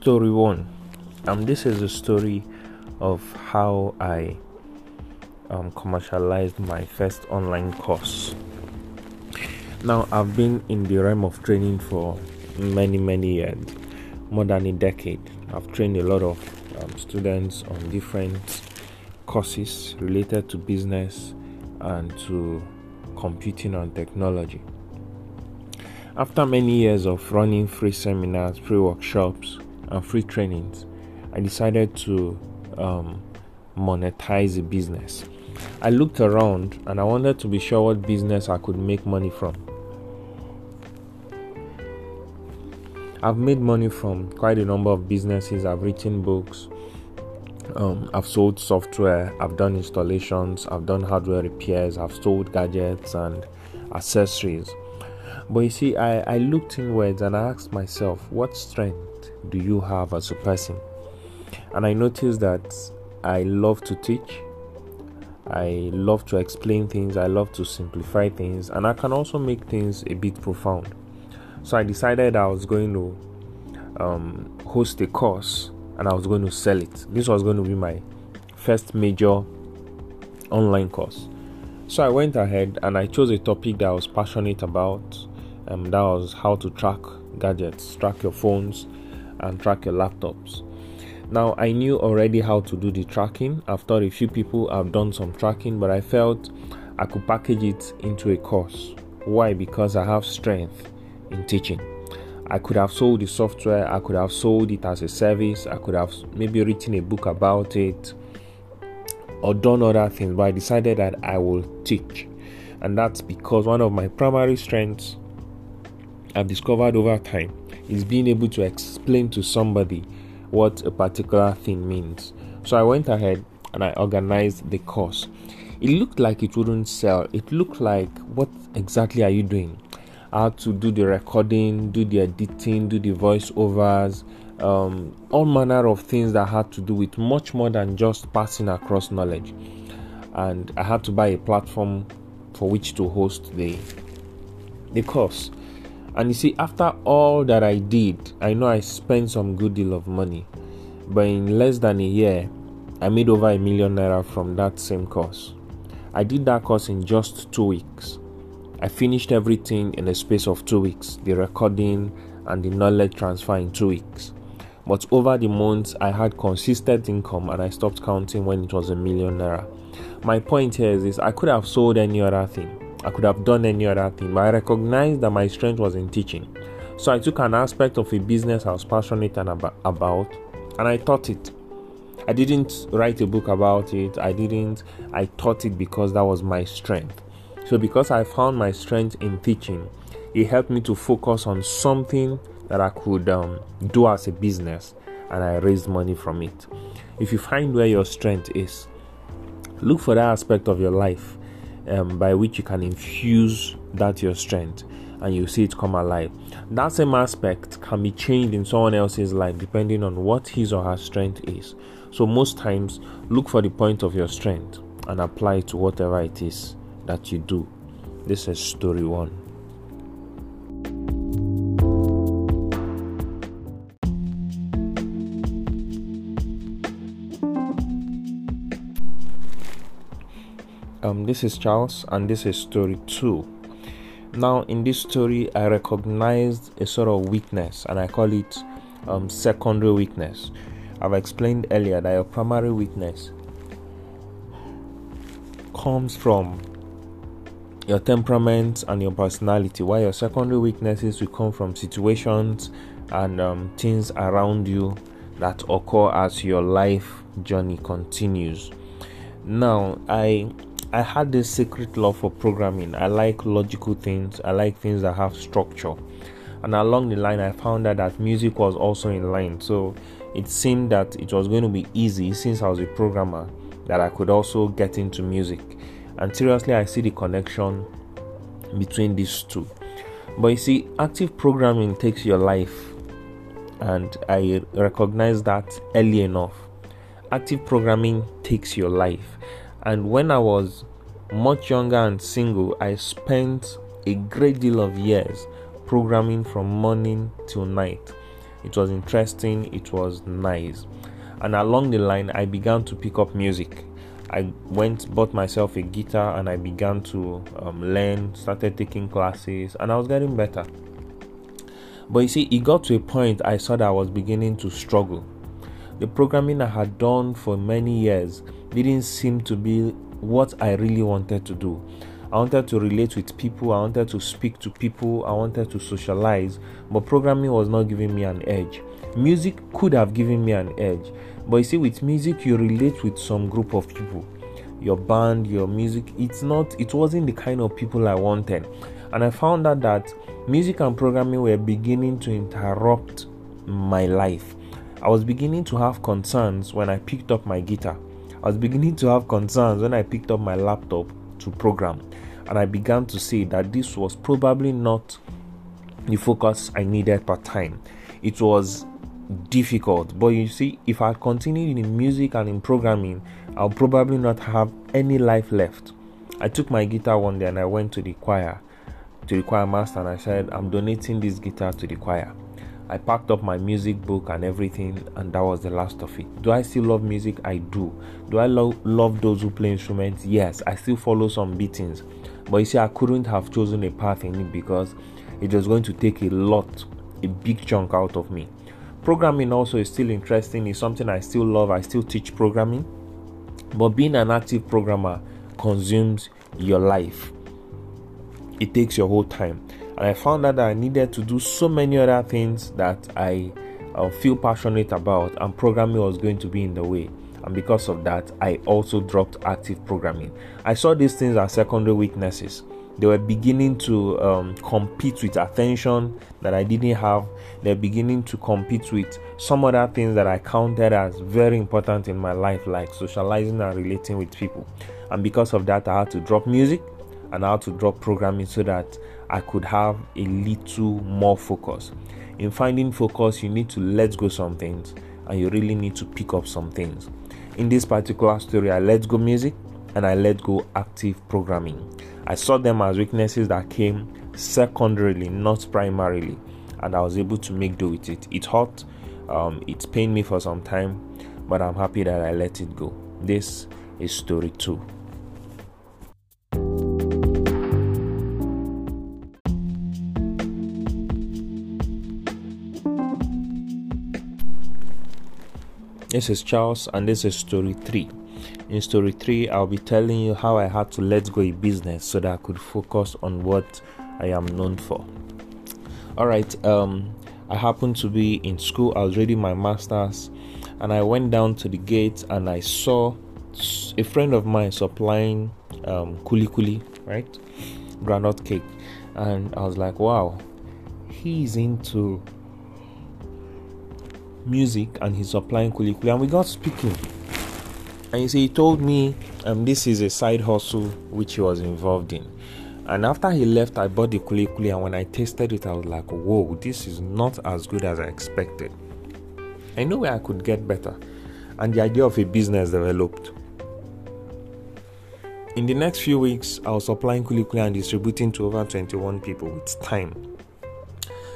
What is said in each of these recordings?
Story one. Um, this is a story of how I um, commercialized my first online course. Now, I've been in the realm of training for many, many years, more than a decade. I've trained a lot of um, students on different courses related to business and to computing and technology. After many years of running free seminars, free workshops, and free trainings, I decided to um, monetize the business. I looked around and I wanted to be sure what business I could make money from. I've made money from quite a number of businesses. I've written books. Um, I've sold software. I've done installations. I've done hardware repairs. I've sold gadgets and accessories. But you see, I, I looked inwards and I asked myself, what strength do you have as a person? And I noticed that I love to teach, I love to explain things, I love to simplify things, and I can also make things a bit profound. So I decided I was going to um, host a course and I was going to sell it. This was going to be my first major online course. So I went ahead and I chose a topic that I was passionate about um, that was how to track gadgets, track your phones, and track your laptops. Now, I knew already how to do the tracking. I've taught a few people, I've done some tracking, but I felt I could package it into a course. Why? Because I have strength in teaching. I could have sold the software, I could have sold it as a service, I could have maybe written a book about it or done other things, but I decided that I will teach. And that's because one of my primary strengths I've discovered over time is being able to explain to somebody what a particular thing means. So I went ahead and I organized the course. It looked like it wouldn't sell. It looked like, what exactly are you doing? Had to do the recording, do the editing, do the voiceovers, um, all manner of things that had to do with much more than just passing across knowledge. And I had to buy a platform for which to host the the course. And you see, after all that I did, I know I spent some good deal of money. But in less than a year, I made over a million naira from that same course. I did that course in just two weeks. I finished everything in a space of two weeks the recording and the knowledge transfer in two weeks. But over the months, I had consistent income and I stopped counting when it was a million naira. My point here is I could have sold any other thing I could have done any other thing, but I recognized that my strength was in teaching. So I took an aspect of a business I was passionate about and I taught it. I didn't write a book about it. I didn't. I taught it because that was my strength. So because I found my strength in teaching, it helped me to focus on something that I could um, do as a business, and I raised money from it. If you find where your strength is, look for that aspect of your life um, by which you can infuse that your strength and you see it come alive. That same aspect can be changed in someone else's life depending on what his or her strength is. So, most times, look for the point of your strength and apply it to whatever it is that you do. This is story one. This is Charles, and this is story two. Now, in this story, I recognized a sort of weakness, and I call it um, secondary weakness. I've explained earlier that your primary weakness comes from your temperament and your personality, while your secondary weaknesses will come from situations and um, things around you that occur as your life journey continues. Now, I I had this secret love for programming. I like logical things, I like things that have structure. And along the line, I found out that music was also in line. So it seemed that it was going to be easy since I was a programmer that I could also get into music. And seriously, I see the connection between these two. But you see, active programming takes your life, and I recognize that early enough. Active programming takes your life and when I was much younger and single, I spent a great deal of years programming from morning till night. it was interesting, it was nice. And along the line, I began to pick up music. I went, bought myself a guitar, and I began to um, learn, started taking classes, and I was getting better. But you see, it got to a point I saw that I was beginning to struggle. The programming I had done for many years didn't seem to be what I really wanted to do. I wanted to relate with people, I wanted to speak to people, I wanted to socialize, but programming was not giving me an edge. Music could have given me an edge, but you see, with music, you relate with some group of people. Your band, your music, it's not, it wasn't the kind of people I wanted. And I found out that music and programming were beginning to interrupt my life. I was beginning to have concerns when I picked up my guitar. I was beginning to have concerns when I picked up my laptop to program. And I began to see that this was probably not the focus I needed per time. It was difficult, but you see, if I continued in music and in programming, I'll probably not have any life left. I took my guitar one day and I went to the choir, to the choir master, and I said, I'm donating this guitar to the choir. I packed up my music book and everything, and that was the last of it. Do I still love music? I do. Do I lo- love those who play instruments? Yes, I still follow some beatings. But you see, I couldn't have chosen a path in it because it was going to take a lot, a big chunk out of me. Programming also is still interesting, it's something I still love. I still teach programming. But being an active programmer consumes your life, it takes your whole time and I found out that I needed to do so many other things that I uh, feel passionate about, and programming was going to be in the way. And because of that, I also dropped active programming. I saw these things as secondary weaknesses. They were beginning to um, compete with attention that I didn't have. They're beginning to compete with some other things that I counted as very important in my life, like socializing and relating with people. And because of that, I had to drop music and I had to drop programming so that I could have a little more focus. In finding focus, you need to let go some things and you really need to pick up some things. In this particular story, I let go music and I let go active programming. I saw them as weaknesses that came secondarily, not primarily, and I was able to make do with it. It hurt, um, it pained me for some time, but I'm happy that I let it go. This is story two. This is Charles, and this is story 3. In story 3, I'll be telling you how I had to let go a business so that I could focus on what I am known for. Alright, um, I happened to be in school, I was reading my master's, and I went down to the gate and I saw a friend of mine supplying um, kuli kuli, right? Groundnut cake, and I was like, wow, he's into music and he's supplying kuli kuli and we got speaking. And you see he told me um, this is a side hustle which he was involved in. And after he left i bought the kuli kuli and when i tasted it i was like whoa this is not as good as i expected. I know where i could get better. And the idea of a business developed. In the next few weeks i was supplying kuli kuli and distributing to over 21 people with time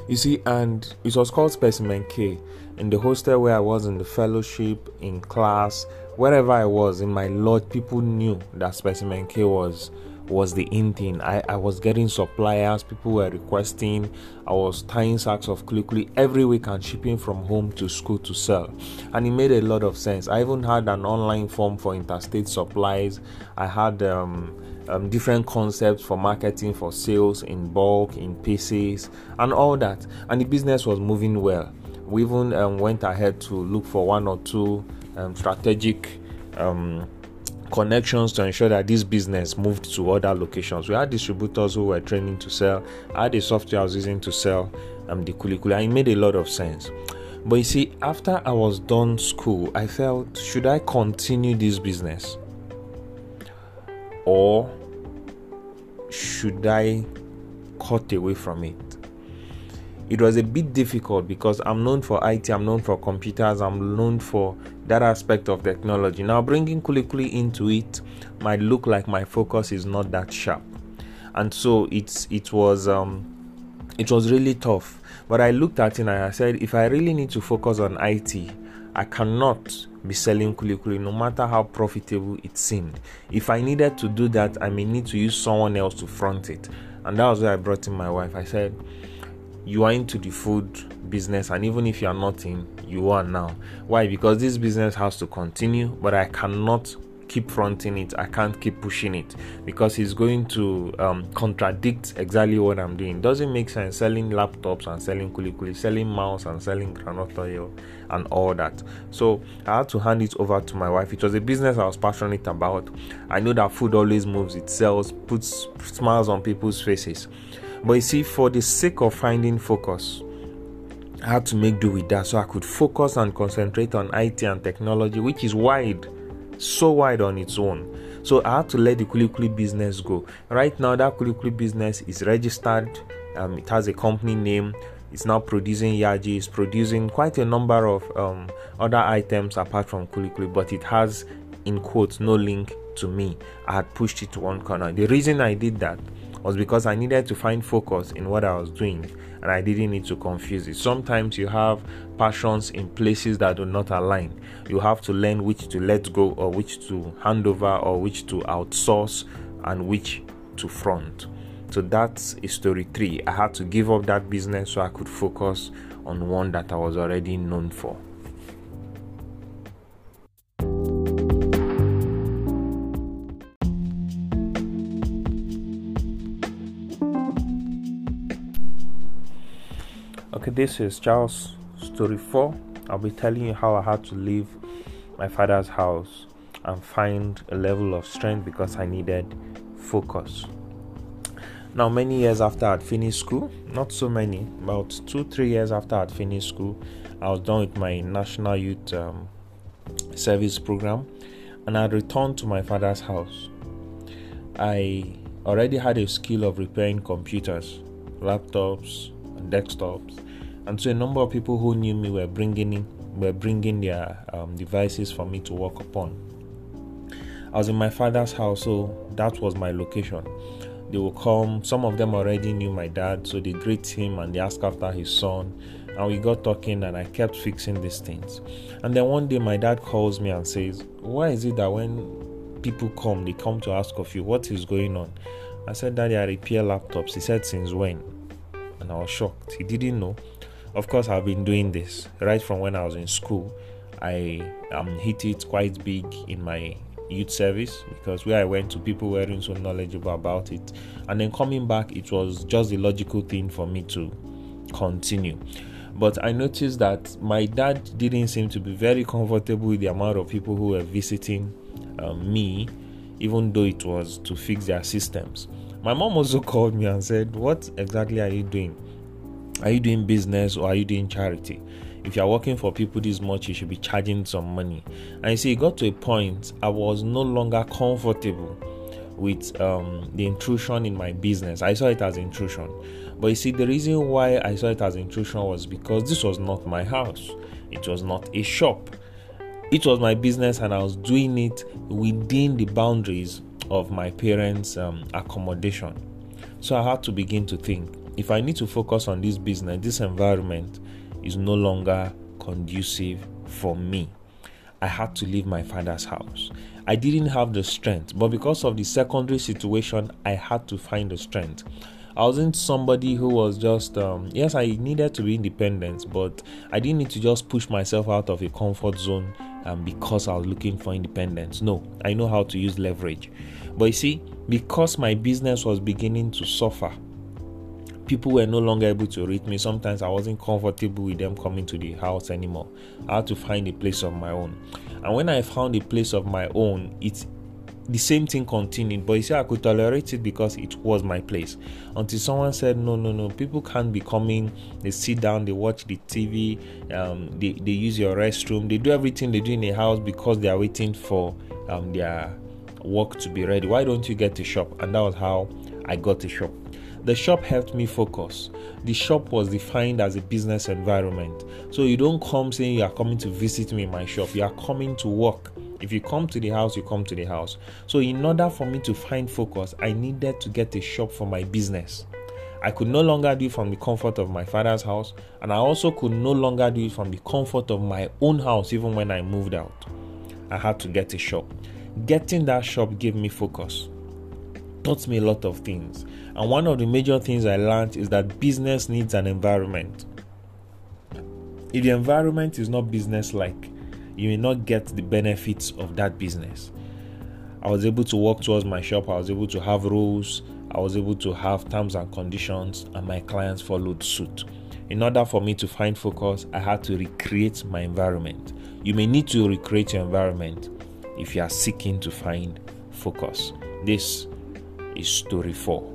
you see and it was called specimen k in the hostel where I was in the fellowship, in class, wherever I was in my lodge, people knew that Specimen K was was the in thing. I, I was getting suppliers, people were requesting, I was tying sacks of kuli every week and shipping from home to school to sell. And it made a lot of sense. I even had an online form for interstate supplies. I had um, um, different concepts for marketing, for sales in bulk, in pieces, and all that. And the business was moving well we even um, went ahead to look for one or two um, strategic um, connections to ensure that this business moved to other locations. We had distributors who were training to sell. I had a software I was using to sell um, the kuli kuli, it made a lot of sense. But you see, after I was done school, I felt should I continue this business or should I cut away from it? it was a bit difficult because I'm known for IT, I'm known for computers, I'm known for that aspect of technology. Now, bringing Kuli Kuli into it might look like my focus is not that sharp, and so it's it was um, it was really tough. But I looked at it and I said, if I really need to focus on IT, I cannot be selling kulikuli no matter how profitable it seemed. If I needed to do that, I may need to use someone else to front it. And that was where I brought in my wife. I said, You are into the food business, and even if you are not in, you are now. Why? Because this business has to continue, but I cannot keep fronting it. I can't keep pushing it because it's going to um, contradict exactly what i'm doing. Doesn't make sense. Selling laptops and selling kuli selling mouse and selling groundnut oil and all that. So i had to hand it over to my wife. It was a business i was passionate about. I know that food always moves. It sells puts smiles on people's faces. But you see for the sake of finding focus I had to make do with that so I could focus and concentrate on IT and technology, which is wide so wide on its own. So I had to let the Kulikuli business go. Right now, that Kulikuli business is registered. Um, it has a company name. It's now producing yaji. It's producing quite a number of um, other items apart from Kulikuli, but it has, in quotes, no link to me. I had pushed it to one corner. The reason I did that was because I needed to find focus in what I was doing and I didn't need to confuse it. Sometimes you have passions in places that do not align. You have to learn which to let go or which to hand over or which to outsource and which to front. So that's story three. I had to give up that business so I could focus on one that I was already known for. This is Charles story 4. I'll be telling you how I had to leave my father's house and find a level of strength because I needed focus. Now, many years after I'd finished school, not so many, about two, three years after I'd finished school, I was done with my National Youth um, Service program and I'd returned to my father's house. I already had a skill of repairing computers, laptops, and desktops and so a number of people who knew me were bringing in, were bringing their um, devices for me to work upon. I was in my father's house, so that was my location. They will come. Some of them already knew my dad, so they greet him and they ask after his son. And we got talking, and I kept fixing these things. And then one day, my dad calls me and says, "Why is it that when people come, they come to ask of you what is going on?" I said, "Daddy, I repair laptops." He said, "Since when?" And I was shocked. He didn't know. Of course, I've been doing this right from when I was in school. I um, hit it quite big in my youth service because where I went to, people weren't so knowledgeable about it. And then coming back, it was just the logical thing for me to continue. But I noticed that my dad didn't seem to be very comfortable with the amount of people who were visiting um, me, even though it was to fix their systems. My mom also called me and said, What exactly are you doing? Are you doing business or are you doing charity? If you're working for people this much, you should be charging some money. And you see, it got to a point I was no longer comfortable with um, the intrusion in my business. I saw it as intrusion. But you see, the reason why I saw it as intrusion was because this was not my house, it was not a shop. It was my business, and I was doing it within the boundaries of my parents' um, accommodation. So I had to begin to think if I need to focus on this business, this environment is no longer conducive for me. I had to leave my father's house. I didn't have the strength, but because of the secondary situation, I had to find the strength. I wasn't somebody who was just, um, yes, I needed to be independent, but I didn't need to just push myself out of a comfort zone um, because I was looking for independence. No, I know how to use leverage. But you see, because my business was beginning to suffer, people were no longer able to reach me. Sometimes I wasn't comfortable with them coming to the house anymore. I had to find a place of my own. And when I found a place of my own, it's the same thing continued, but you see, I could tolerate it because it was my place. Until someone said, No, no, no, people can't be coming. They sit down, they watch the TV, um, they, they use your restroom, they do everything they do in the house because they are waiting for um, their work to be ready. Why don't you get a shop? And that was how I got a shop. The shop helped me focus. The shop was defined as a business environment. So you don't come saying you are coming to visit me in my shop, you are coming to work. If you come to the house, you come to the house. So, in order for me to find focus, I needed to get a shop for my business. I could no longer do it from the comfort of my father's house, and I also could no longer do it from the comfort of my own house, even when I moved out. I had to get a shop. Getting that shop gave me focus, taught me a lot of things. And one of the major things I learned is that business needs an environment. If the environment is not business like, you may not get the benefits of that business. I was able to walk towards my shop, I was able to have rules, I was able to have terms and conditions, and my clients followed suit. In order for me to find focus, I had to recreate my environment. You may need to recreate your environment if you are seeking to find focus. This is story 4.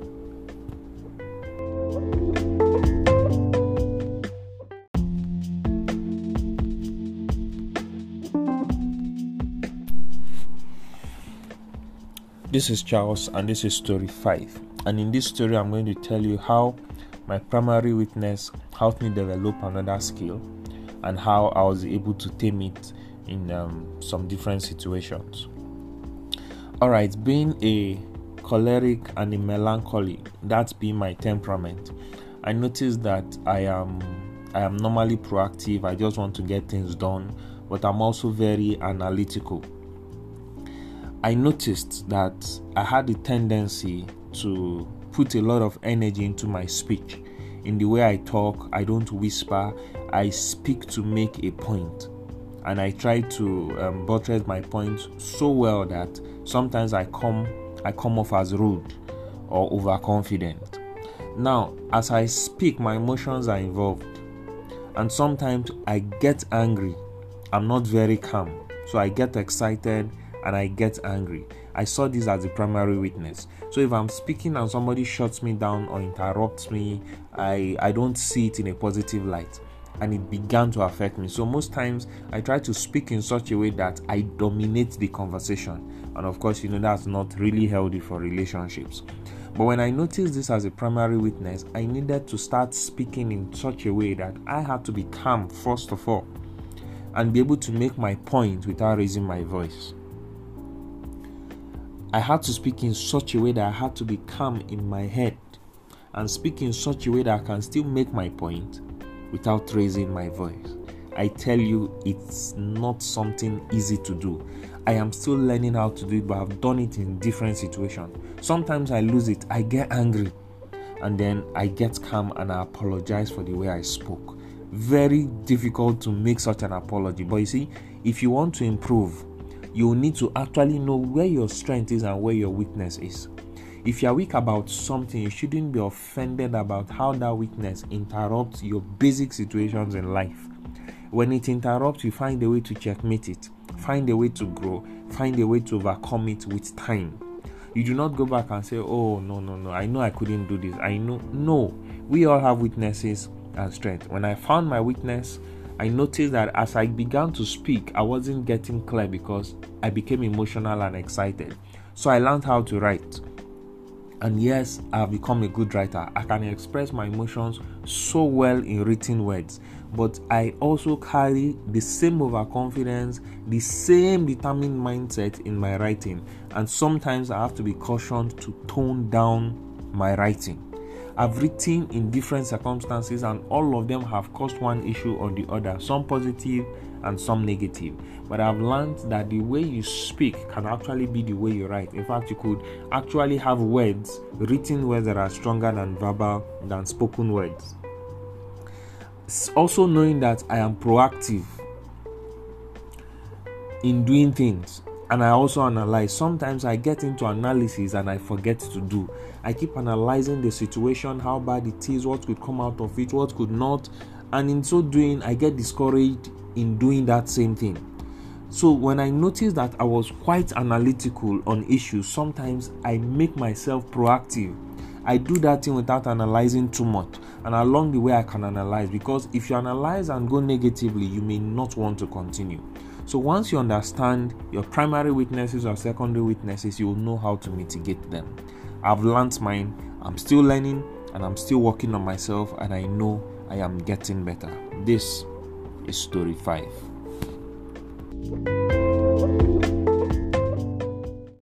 This is Charles, and this is story 5. And in this story, I'm going to tell you how my primary witness helped me develop another skill and how I was able to tame it in um, some different situations. All right, being a choleric and a melancholy, that's been my temperament. I noticed that I am I am normally proactive. I just want to get things done, but I'm also very analytical. I noticed that I had a tendency to put a lot of energy into my speech. In the way I talk, I don't whisper, I speak to make a point. And I try to um, buttress my point so well that sometimes I come I come off as rude or overconfident. Now, as I speak, my emotions are involved. And sometimes I get angry. I'm not very calm. So I get excited and I get angry. I saw this as the primary witness. So if I'm speaking and somebody shuts me down or interrupts me, I, I don't see it in a positive light. And it began to affect me. So most times I try to speak in such a way that I dominate the conversation. And of course, you know that's not really healthy for relationships. But when I noticed this as a primary witness, I needed to start speaking in such a way that I had to be calm first of all and be able to make my point without raising my voice. I had to speak in such a way that I had to be calm in my head and speak in such a way that I can still make my point without raising my voice. I tell you, it's not something easy to do. I am still learning how to do it, but I've done it in different situations. Sometimes I lose it, I get angry, and then I get calm and I apologize for the way I spoke. Very difficult to make such an apology, but you see, if you want to improve, you need to actually know where your strength is and where your weakness is. If you are weak about something, you shouldn't be offended about how that weakness interrupts your basic situations in life. When it interrupts, you find a way to checkmate it, find a way to grow, find a way to overcome it with time. You do not go back and say, Oh, no, no, no, I know I couldn't do this. I know. No, we all have weaknesses and strength. When I found my weakness, I noticed that as I began to speak, I wasn't getting clear because I became emotional and excited. So I learned how to write. And yes, I've become a good writer. I can express my emotions so well in written words. But I also carry the same overconfidence, the same determined mindset in my writing. And sometimes I have to be cautioned to tone down my writing. I've written in different circumstances, and all of them have caused one issue or the other, some positive and some negative. But I've learned that the way you speak can actually be the way you write. In fact, you could actually have words, written words that are stronger than verbal than spoken words. Also knowing that I am proactive in doing things and I also analyze. Sometimes I get into analysis and I forget to do. I keep analyzing the situation, how bad it is, what could come out of it, what could not, and in so doing, I get discouraged in doing that same thing. So when I notice that I was quite analytical on issues, sometimes I make myself proactive. I do that thing without analyzing too much, and along the way, I can analyze because if you analyze and go negatively, you may not want to continue. So once you understand your primary weaknesses or secondary weaknesses, you will know how to mitigate them. I've learned mine, I'm still learning, and I'm still working on myself, and I know I am getting better. This is story 5.